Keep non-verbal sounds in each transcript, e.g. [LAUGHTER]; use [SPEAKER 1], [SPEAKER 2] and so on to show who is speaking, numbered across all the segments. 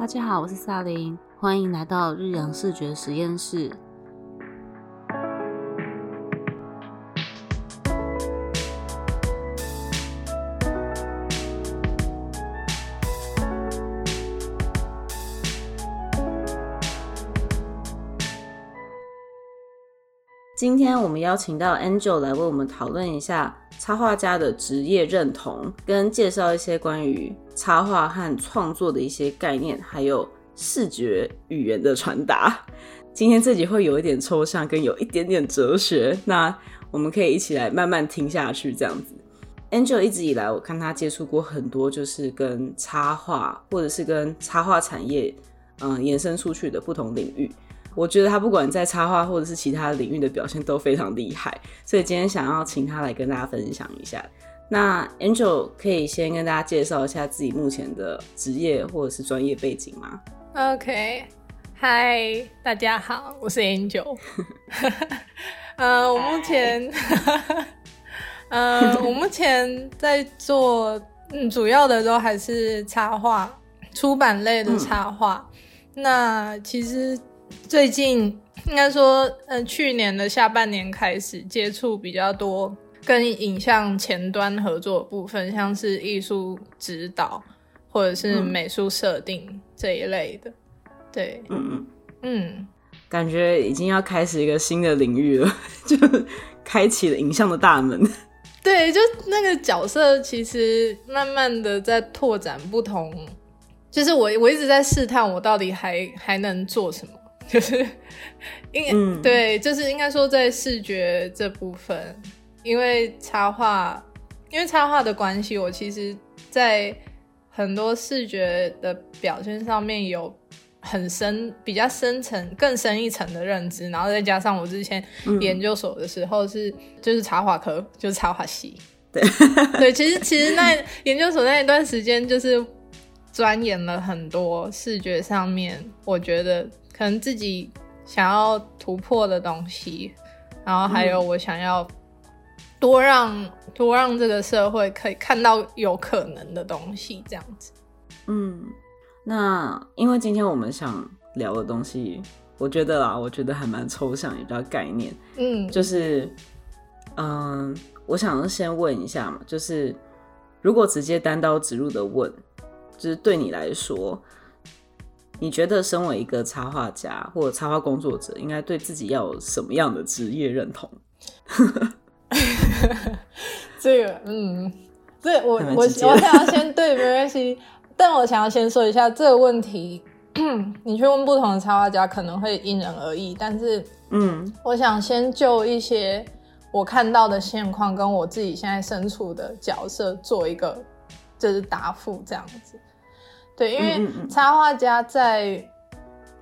[SPEAKER 1] 大家好，我是萨琳，欢迎来到日阳视觉实验室。今天我们邀请到 Angel 来为我们讨论一下插画家的职业认同，跟介绍一些关于插画和创作的一些概念，还有视觉语言的传达。[LAUGHS] 今天这集会有一点抽象，跟有一点点哲学，那我们可以一起来慢慢听下去。这样子，Angel 一直以来我看他接触过很多，就是跟插画或者是跟插画产业嗯延伸出去的不同领域。我觉得他不管在插画或者是其他领域的表现都非常厉害，所以今天想要请他来跟大家分享一下。那 Angel 可以先跟大家介绍一下自己目前的职业或者是专业背景吗
[SPEAKER 2] ？OK，嗨，大家好，我是 Angel。[LAUGHS] 呃，我目前，呃，我目前在做，嗯，主要的都还是插画，出版类的插画。那其实。最近应该说，呃，去年的下半年开始接触比较多跟影像前端合作的部分，像是艺术指导或者是美术设定这一类的。对，嗯嗯
[SPEAKER 1] 嗯，感觉已经要开始一个新的领域了，就开启了影像的大门。
[SPEAKER 2] 对，就那个角色其实慢慢的在拓展不同，就是我我一直在试探我到底还还能做什么。就是应对，就是应该说在视觉这部分，因为插画，因为插画的关系，我其实，在很多视觉的表现上面有很深、比较深层、更深一层的认知，然后再加上我之前研究所的时候是就是插画科，就是插画系，
[SPEAKER 1] 对
[SPEAKER 2] 对，其实其实那研究所那一段时间就是钻研了很多视觉上面，我觉得。可能自己想要突破的东西，然后还有我想要多让多让这个社会可以看到有可能的东西，这样子。
[SPEAKER 1] 嗯，那因为今天我们想聊的东西，我觉得啦，我觉得还蛮抽象，也比较概念。嗯，就是，嗯，我想先问一下嘛，就是如果直接单刀直入的问，就是对你来说。你觉得身为一个插画家或者插画工作者，应该对自己要有什么样的职业认同？[LAUGHS]
[SPEAKER 2] 这个，嗯，对我我我想要先对没关系，但我想要先说一下这个问题。[CLEARS THROAT] 你去问不同的插画家，可能会因人而异。但是，嗯，我想先就一些我看到的现况，跟我自己现在身处的角色做一个就是答复，这样子。对，因为插画家在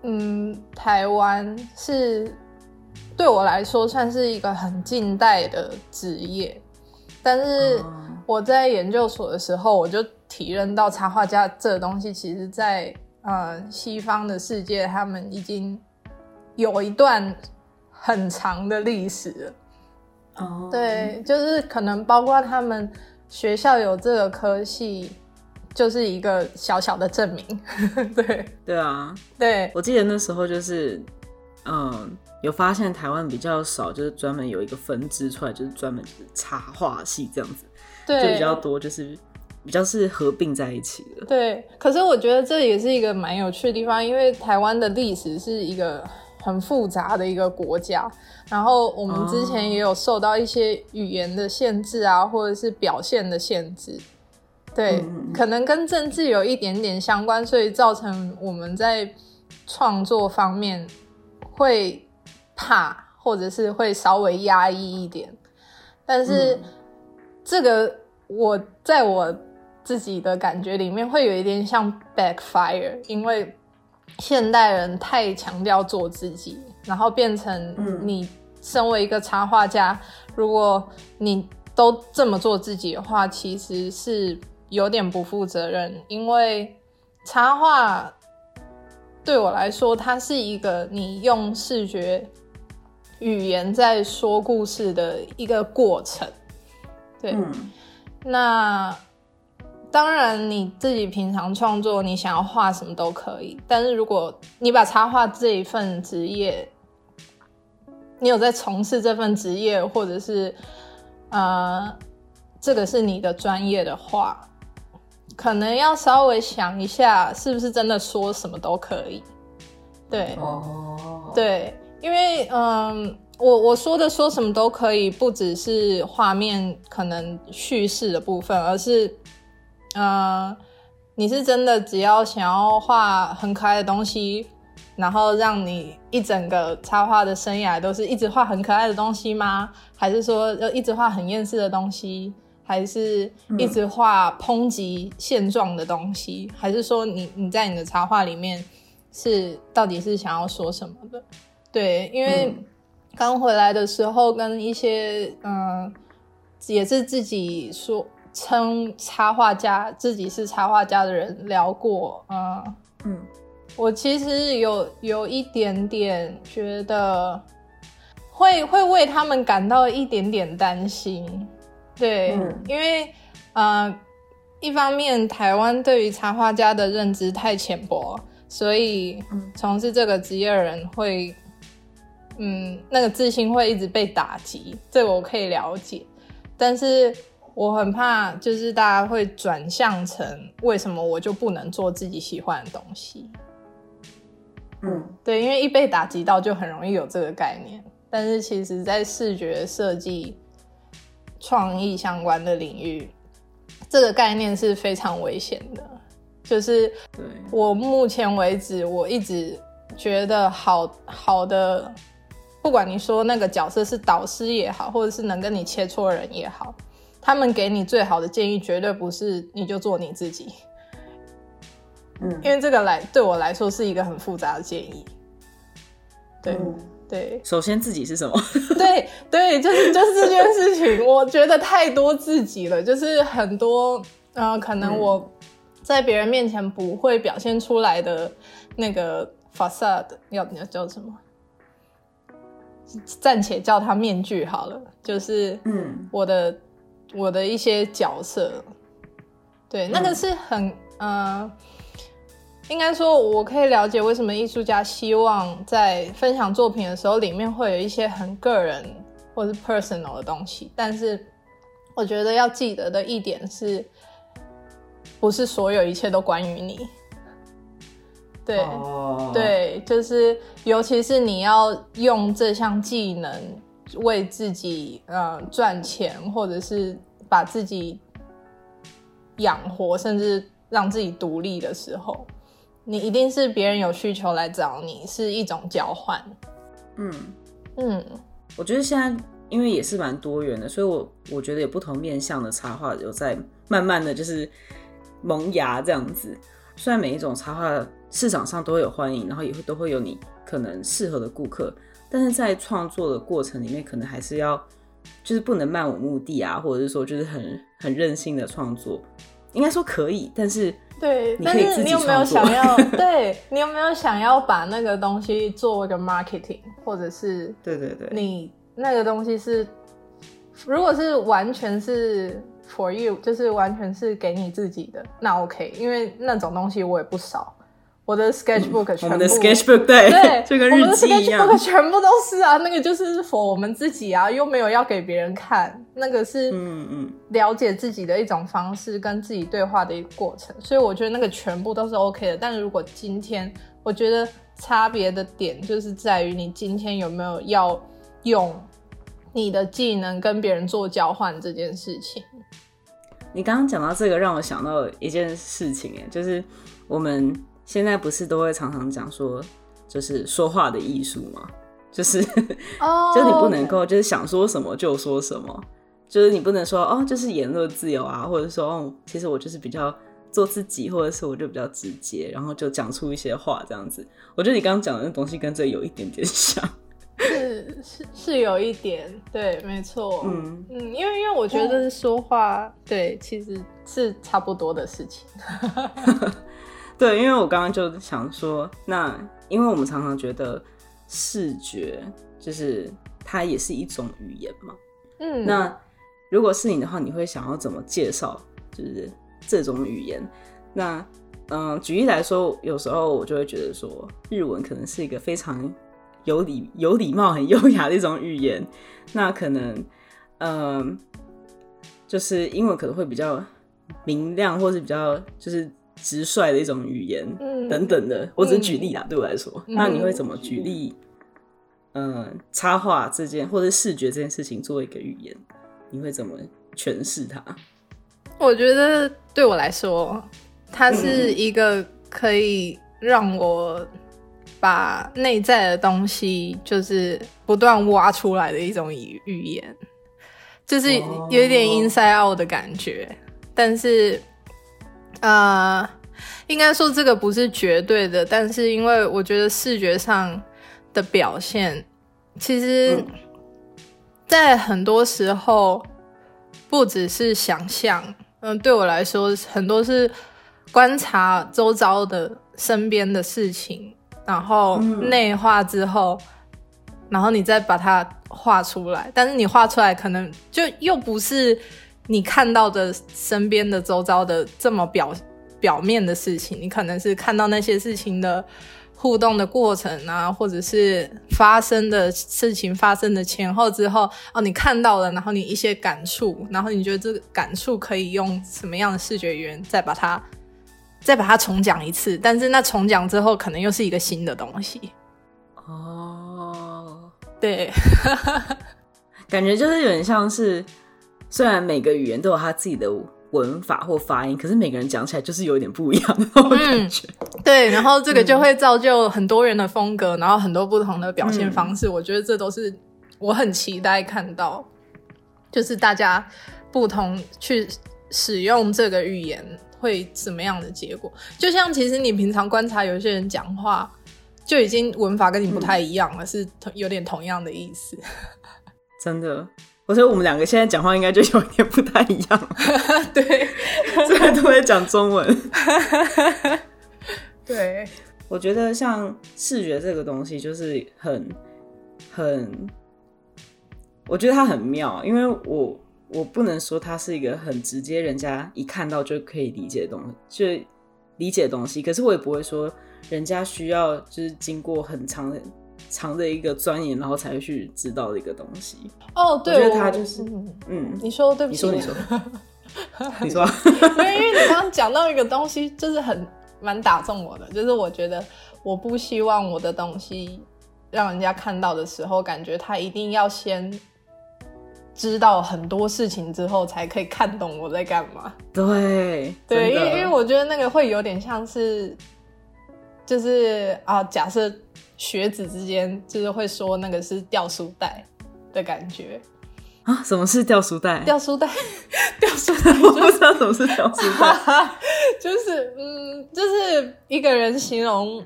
[SPEAKER 2] 嗯台湾是对我来说算是一个很近代的职业，但是我在研究所的时候，我就体认到插画家这个东西，其实在呃西方的世界，他们已经有一段很长的历史了。哦，对，就是可能包括他们学校有这个科系。就是一个小小的证明，[LAUGHS] 对。
[SPEAKER 1] 对啊，
[SPEAKER 2] 对。
[SPEAKER 1] 我记得那时候就是，嗯，有发现台湾比较少，就是专门有一个分支出来，就是专门就是插画系这样子，
[SPEAKER 2] 对，
[SPEAKER 1] 就比较多，就是比较是合并在一起的。
[SPEAKER 2] 对，可是我觉得这也是一个蛮有趣的地方，因为台湾的历史是一个很复杂的一个国家，然后我们之前也有受到一些语言的限制啊，或者是表现的限制。对，可能跟政治有一点点相关，所以造成我们在创作方面会怕，或者是会稍微压抑一点。但是这个我在我自己的感觉里面会有一点像 backfire，因为现代人太强调做自己，然后变成你身为一个插画家，如果你都这么做自己的话，其实是。有点不负责任，因为插画对我来说，它是一个你用视觉语言在说故事的一个过程。对，那当然你自己平常创作，你想要画什么都可以。但是如果你把插画这一份职业，你有在从事这份职业，或者是呃，这个是你的专业的话，可能要稍微想一下，是不是真的说什么都可以。对，
[SPEAKER 1] 哦，
[SPEAKER 2] 对，因为嗯，我我说的说什么都可以，不只是画面可能叙事的部分，而是，嗯，你是真的只要想要画很可爱的东西，然后让你一整个插画的生涯都是一直画很可爱的东西吗？还是说要一直画很厌世的东西？还是一直画抨击现状的东西？还是说你你在你的插画里面？是到底是想要说什么的？对，因为刚回来的时候跟一些嗯，也是自己说称插画家，自己是插画家的人聊过，嗯嗯，我其实有有一点点觉得会会为他们感到一点点担心，对，因为呃，一方面台湾对于插画家的认知太浅薄。所以，从事这个职业的人会，嗯，那个自信会一直被打击，这个我可以了解。但是我很怕，就是大家会转向成为什么我就不能做自己喜欢的东西？
[SPEAKER 1] 嗯，
[SPEAKER 2] 对，因为一被打击到，就很容易有这个概念。但是其实，在视觉设计、创意相关的领域，这个概念是非常危险的。就是我目前为止，我一直觉得好好的，不管你说那个角色是导师也好，或者是能跟你切磋人也好，他们给你最好的建议，绝对不是你就做你自己。
[SPEAKER 1] 嗯，
[SPEAKER 2] 因为这个来对我来说是一个很复杂的建议。对对，
[SPEAKER 1] 首先自己是什么？[LAUGHS]
[SPEAKER 2] 对对，就是就是这件事情，我觉得太多自己了，就是很多呃，可能我。在别人面前不会表现出来的那个 facade，要要叫什么？暂且叫它面具好了。就是嗯，我的我的一些角色，对，那个是很呃，应该说我可以了解为什么艺术家希望在分享作品的时候，里面会有一些很个人或是 personal 的东西。但是我觉得要记得的一点是。不是所有一切都关于你，对对，就是尤其是你要用这项技能为自己呃赚钱，或者是把自己养活，甚至让自己独立的时候，你一定是别人有需求来找你，是一种交换。
[SPEAKER 1] 嗯
[SPEAKER 2] 嗯，
[SPEAKER 1] 我觉得现在因为也是蛮多元的，所以我我觉得有不同面向的插画有在慢慢的就是。萌芽这样子，虽然每一种插画市场上都会有欢迎，然后也会都会有你可能适合的顾客，但是在创作的过程里面，可能还是要就是不能漫无目的啊，或者是说就是很很任性的创作，应该说可以，但是
[SPEAKER 2] 对，但是你有没有想要？[LAUGHS] 对你有没有想要把那个东西做一个 marketing，或者是 [LAUGHS]
[SPEAKER 1] 对对对，
[SPEAKER 2] 你那个东西是如果是完全是。For you，就是完全是给你自己的，那 OK，因为那种东西我也不少，我的 sketchbook 全部，
[SPEAKER 1] 我们的 sketchbook 对对，[LAUGHS] 就跟日记一样，
[SPEAKER 2] 全部都是啊，那个就是 for 我们自己啊，又没有要给别人看，那个是
[SPEAKER 1] 嗯嗯
[SPEAKER 2] 了解自己的一种方式，跟自己对话的一个过程，所以我觉得那个全部都是 OK 的。但是如果今天，我觉得差别的点就是在于你今天有没有要用你的技能跟别人做交换这件事情。
[SPEAKER 1] 你刚刚讲到这个，让我想到一件事情，哎，就是我们现在不是都会常常讲说，就是说话的艺术嘛，[LAUGHS] 就是，[LAUGHS] 就你不能够就是想说什么就说什么，就是你不能说哦，就是言论自由啊，或者说哦，其实我就是比较做自己，或者是我就比较直接，然后就讲出一些话这样子。我觉得你刚刚讲的那东西跟这有一点点像。
[SPEAKER 2] 是 [LAUGHS] 是是有一点对，没错，嗯嗯，因为因为我觉得说话对，其实是差不多的事情。
[SPEAKER 1] 对，因为我刚刚就想说，那因为我们常常觉得视觉就是它也是一种语言嘛，
[SPEAKER 2] 嗯，
[SPEAKER 1] 那如果是你的话，你会想要怎么介绍？就是这种语言。那嗯，举例来说，有时候我就会觉得说，日文可能是一个非常有礼、有礼貌、很优雅的一种语言。那可能，嗯，就是英文可能会比较明亮，或是比较就是直率的一种语言，等等的。我只是举例啦，对我来说。那你会怎么举例？嗯，插画这件或者视觉这件事情作为一个语言，你会怎么诠释它？
[SPEAKER 2] 我觉得对我来说。它是一个可以让我把内在的东西，就是不断挖出来的一种语语言，就是有一点 inside out 的感觉。但是，呃，应该说这个不是绝对的。但是，因为我觉得视觉上的表现，其实，在很多时候不只是想象。嗯，对我来说，很多是。观察周遭的身边的事情，然后内化之后，然后你再把它画出来。但是你画出来可能就又不是你看到的身边的周遭的这么表表面的事情，你可能是看到那些事情的互动的过程啊，或者是发生的事情发生的前后之后哦，你看到了，然后你一些感触，然后你觉得这个感触可以用什么样的视觉语言再把它。再把它重讲一次，但是那重讲之后，可能又是一个新的东西。哦，对，[LAUGHS]
[SPEAKER 1] 感觉就是有点像是，虽然每个语言都有它自己的文法或发音，可是每个人讲起来就是有点不一样的感觉。
[SPEAKER 2] 对，然后这个就会造就很多人的风格，然后很多不同的表现方式。我觉得这都是我很期待看到，就是大家不同去使用这个语言。会怎么样的结果？就像其实你平常观察有些人讲话，就已经文法跟你不太一样了，是有点同样的意思。
[SPEAKER 1] 真的，我觉得我们两个现在讲话应该就有点不太一样。[LAUGHS]
[SPEAKER 2] 对，[LAUGHS]
[SPEAKER 1] 虽然都在讲中文。[LAUGHS]
[SPEAKER 2] 对，
[SPEAKER 1] 我觉得像视觉这个东西，就是很很，我觉得它很妙，因为我。我不能说它是一个很直接，人家一看到就可以理解的东西，就理解的东西。可是我也不会说人家需要就是经过很长的长的一个钻研，然后才会去知道的一个东西。
[SPEAKER 2] 哦，对，
[SPEAKER 1] 我觉得他就是，
[SPEAKER 2] 嗯，你说对不
[SPEAKER 1] 起，你说你说，你说，[LAUGHS]
[SPEAKER 2] 因为因为你刚刚讲到一个东西，就是很蛮打中我的，就是我觉得我不希望我的东西让人家看到的时候，感觉他一定要先。知道很多事情之后，才可以看懂我在干嘛。
[SPEAKER 1] 对
[SPEAKER 2] 对，因为因为我觉得那个会有点像是，就是啊，假设学子之间就是会说那个是掉书袋的感觉
[SPEAKER 1] 啊。什么是掉书袋？
[SPEAKER 2] 掉书袋，[LAUGHS] 掉书袋，[LAUGHS]
[SPEAKER 1] 我不知道什么是掉书袋。[LAUGHS]
[SPEAKER 2] 就是嗯，就是一个人形容，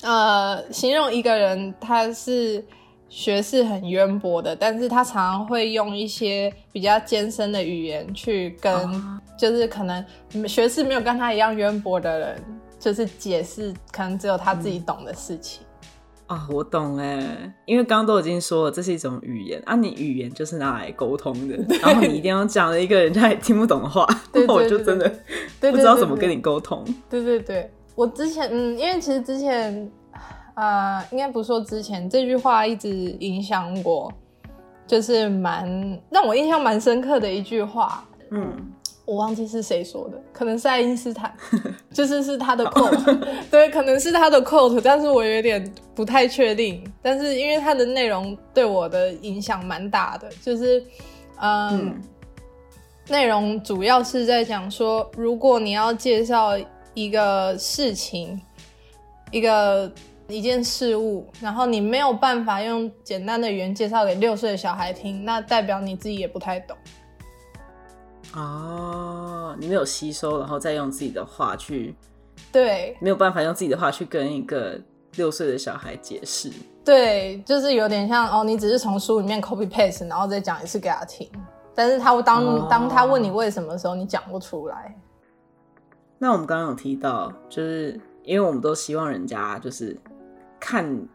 [SPEAKER 2] 呃，形容一个人他是。学识很渊博的，但是他常常会用一些比较艰深的语言去跟，就是可能学识没有跟他一样渊博的人，就是解释可能只有他自己懂的事情。
[SPEAKER 1] 啊，我懂哎，因为刚刚都已经说了，这是一种语言啊，你语言就是拿来沟通的，[LAUGHS] 然后你一定要讲了一个人家也听不懂的话，[LAUGHS] 那我就真的不知道怎么跟你沟通。
[SPEAKER 2] 对对对，我之前嗯，因为其实之前。呃，应该不说之前这句话一直影响我，就是蛮让我印象蛮深刻的一句话。嗯，我忘记是谁说的，可能是爱因斯坦，[LAUGHS] 就是是他的 quote，[LAUGHS] 对，可能是他的 quote，但是我有点不太确定。但是因为它的内容对我的影响蛮大的，就是嗯，内容主要是在讲说，如果你要介绍一个事情，一个。一件事物，然后你没有办法用简单的语言介绍给六岁的小孩听，那代表你自己也不太懂。
[SPEAKER 1] 哦，你没有吸收，然后再用自己的话去，
[SPEAKER 2] 对，
[SPEAKER 1] 没有办法用自己的话去跟一个六岁的小孩解释。
[SPEAKER 2] 对，就是有点像哦，你只是从书里面 copy paste，然后再讲一次给他听，但是他当当他问你为什么的时候，你讲不出来。
[SPEAKER 1] 那我们刚刚有提到，就是因为我们都希望人家就是。看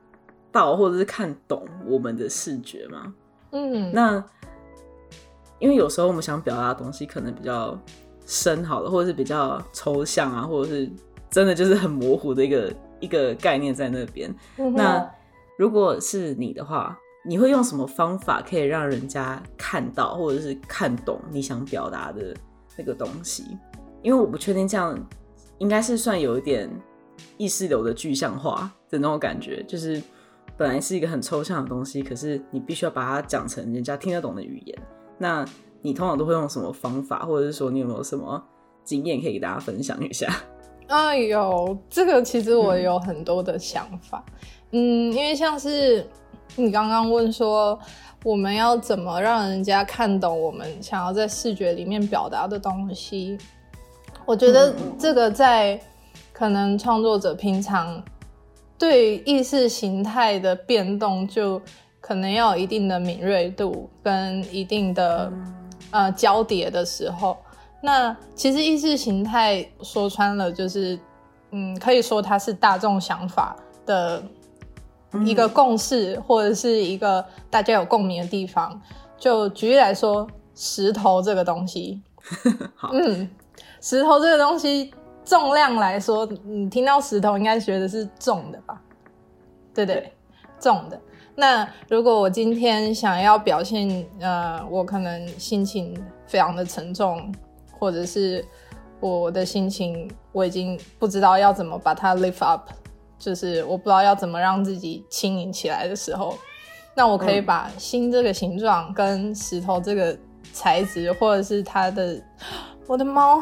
[SPEAKER 1] 到或者是看懂我们的视觉嘛？嗯，那因为有时候我们想表达的东西可能比较深好了，或者是比较抽象啊，或者是真的就是很模糊的一个一个概念在那边。那如果是你的话，你会用什么方法可以让人家看到或者是看懂你想表达的那个东西？因为我不确定这样应该是算有一点意识流的具象化的那种感觉，就是本来是一个很抽象的东西，可是你必须要把它讲成人家听得懂的语言。那你通常都会用什么方法，或者是说你有没有什么经验可以给大家分享一下？[LAUGHS]
[SPEAKER 2] 哎呦这个，其实我有很多的想法。嗯，因为像是你刚刚问说，我们要怎么让人家看懂我们想要在视觉里面表达的东西？我觉得这个在可能创作者平常对意识形态的变动，就可能要有一定的敏锐度跟一定的呃交叠的时候。那其实意识形态说穿了，就是嗯，可以说它是大众想法的一个共识，或者是一个大家有共鸣的地方。就举例来说，石头这个东西，[LAUGHS]
[SPEAKER 1] 嗯。
[SPEAKER 2] 石头这个东西重量来说，你听到石头应该觉得是重的吧？对对，重的。那如果我今天想要表现，呃，我可能心情非常的沉重，或者是我的心情我已经不知道要怎么把它 lift up，就是我不知道要怎么让自己轻盈起来的时候，那我可以把心这个形状跟石头这个材质，或者是它的。[GASPS] 我的猫，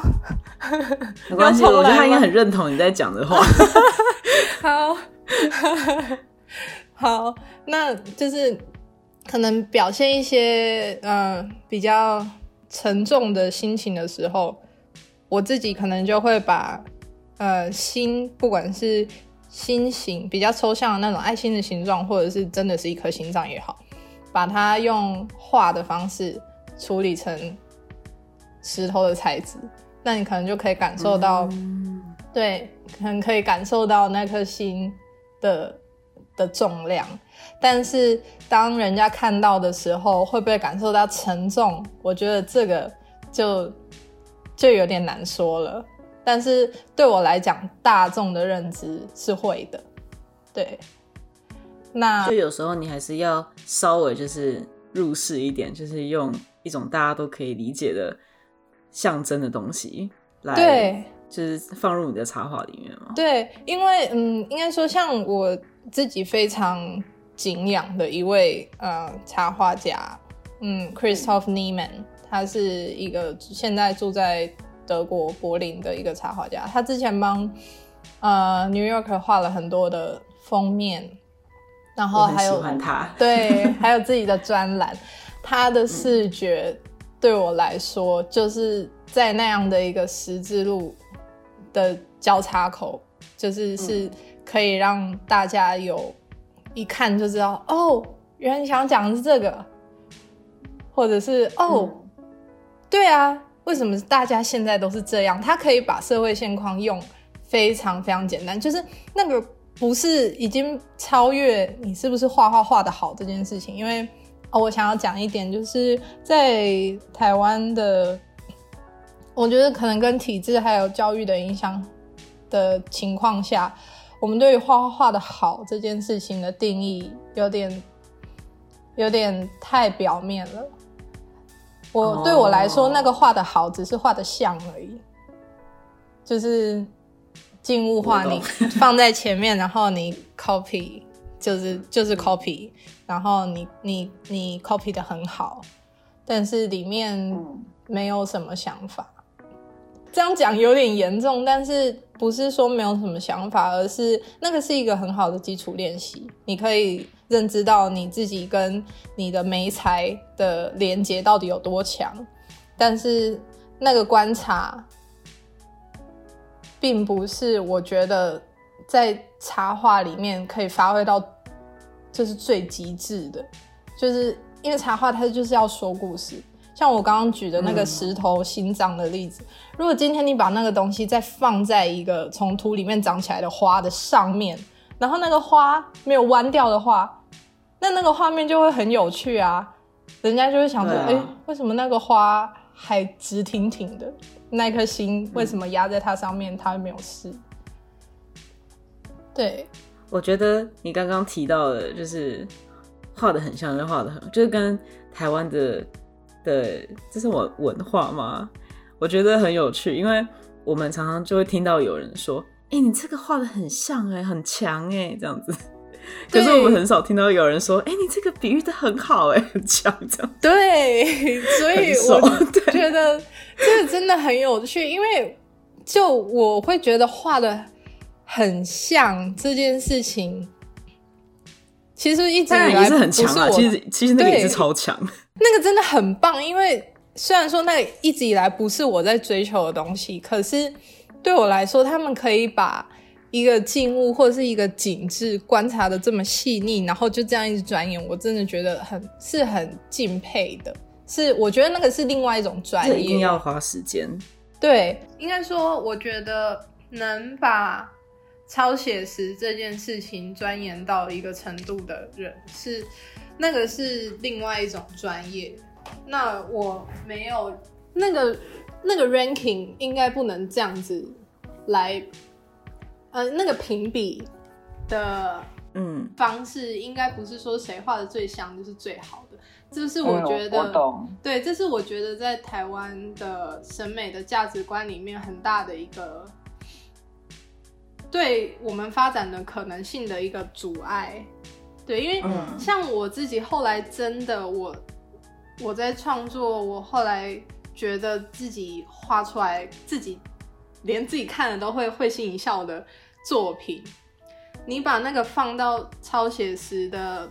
[SPEAKER 1] 没关系，我觉得他应该很认同你在讲的话。[LAUGHS]
[SPEAKER 2] 好，好，那就是可能表现一些呃比较沉重的心情的时候，我自己可能就会把呃心，不管是心形比较抽象的那种爱心的形状，或者是真的是一颗心脏也好，把它用画的方式处理成。石头的材质，那你可能就可以感受到，对，可能可以感受到那颗心的的重量。但是当人家看到的时候，会不会感受到沉重？我觉得这个就就有点难说了。但是对我来讲，大众的认知是会的。对，那
[SPEAKER 1] 就有时候你还是要稍微就是入世一点，就是用一种大家都可以理解的。象征的东西来，
[SPEAKER 2] 对，
[SPEAKER 1] 就是放入你的插画里面嘛？
[SPEAKER 2] 对，因为嗯，应该说像我自己非常敬仰的一位呃插画家，嗯，Christoph Niemann，他是一个现在住在德国柏林的一个插画家。他之前帮呃 New York 画了很多的封面，然后还有
[SPEAKER 1] 喜欢他，
[SPEAKER 2] 对，还有自己的专栏，他的视觉。对我来说，就是在那样的一个十字路的交叉口，就是是可以让大家有一看就知道，哦，原来你想讲的是这个，或者是哦，对啊，为什么大家现在都是这样？他可以把社会现况用非常非常简单，就是那个不是已经超越你是不是画画画的好这件事情，因为。哦，我想要讲一点，就是在台湾的，我觉得可能跟体制还有教育的影响的情况下，我们对于画画画的好这件事情的定义有点有点太表面了。我对我来说，那个画的好只是画的像而已，就是静物画，你 [LAUGHS] 放在前面，然后你 copy。就是就是 copy，然后你你你 copy 的很好，但是里面没有什么想法。这样讲有点严重，但是不是说没有什么想法，而是那个是一个很好的基础练习。你可以认知到你自己跟你的眉才的连接到底有多强，但是那个观察，并不是我觉得。在插画里面可以发挥到，这是最极致的，就是因为插画它就是要说故事。像我刚刚举的那个石头心脏的例子，如果今天你把那个东西再放在一个从土里面长起来的花的上面，然后那个花没有弯掉的话，那那个画面就会很有趣啊，人家就会想说，哎，为什么那个花还直挺挺的，那颗心为什么压在它上面，它没有事？对，
[SPEAKER 1] 我觉得你刚刚提到的，就是画的很像，就画的很，就是跟台湾的的这是我文化吗？我觉得很有趣，因为我们常常就会听到有人说：“哎，你这个画的很像，哎，很强，哎，这样子。”可是我们很少听到有人说：“哎，你这个比喻的很好，哎，很强。”这样
[SPEAKER 2] 对，所以我 [LAUGHS] 觉得这个真的很有趣，因为就我会觉得画的很像这件事情，其实一直以来
[SPEAKER 1] 是很强啊。其实其实那个也是超强，
[SPEAKER 2] 那个真的很棒。因为虽然说那一直以来不是我在追求的东西，可是对我来说，他们可以把。一个静物或是一个景致观察的这么细腻，然后就这样一直转眼，我真的觉得很是很敬佩的。是我觉得那个是另外一种专业，
[SPEAKER 1] 一定要花时间。
[SPEAKER 2] 对，应该说，我觉得能把超写实这件事情钻研到一个程度的人，是那个是另外一种专业。那我没有那个那个 ranking，应该不能这样子来。呃，那个评比的嗯方式，应该不是说谁画的最像就是最好的，这是我觉得，对，这是我觉得在台湾的审美的价值观里面很大的一个，对我们发展的可能性的一个阻碍。对，因为像我自己后来真的我我在创作，我后来觉得自己画出来自己。连自己看了都会会心一笑的作品，你把那个放到超写实的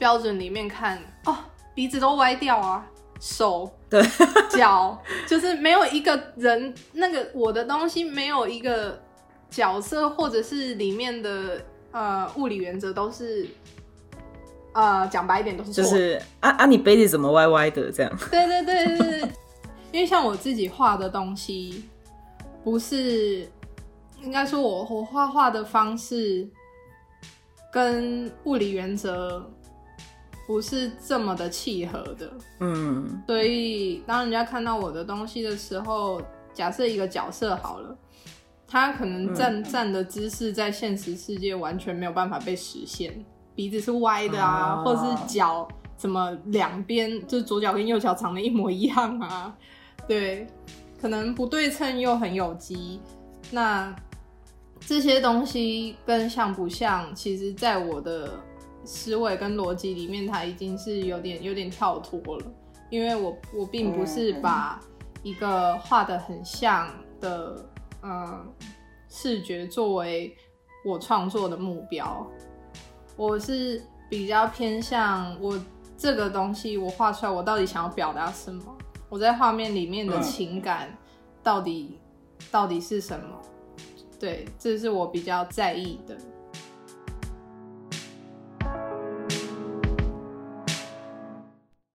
[SPEAKER 2] 标准里面看，哦，鼻子都歪掉啊，手、
[SPEAKER 1] 对 [LAUGHS]
[SPEAKER 2] 脚，就是没有一个人，那个我的东西没有一个角色，或者是里面的呃物理原则都是，呃讲白一点都是
[SPEAKER 1] 就是啊啊，你杯子怎么歪歪的这样？
[SPEAKER 2] 对对对对对，因为像我自己画的东西。不是，应该说，我我画画的方式跟物理原则不是这么的契合的。嗯，所以当人家看到我的东西的时候，假设一个角色好了，他可能站站的姿势在现实世界完全没有办法被实现，鼻子是歪的啊，或者是脚怎么两边就是左脚跟右脚长得一模一样啊，[LAUGHS] 对。可能不对称又很有机，那这些东西跟像不像，其实在我的思维跟逻辑里面，它已经是有点有点跳脱了。因为我我并不是把一个画的很像的嗯视觉作为我创作的目标，我是比较偏向我这个东西我画出来，我到底想要表达什么。我在画面里面的情感到底到底是什么？对，这是我比较在意的。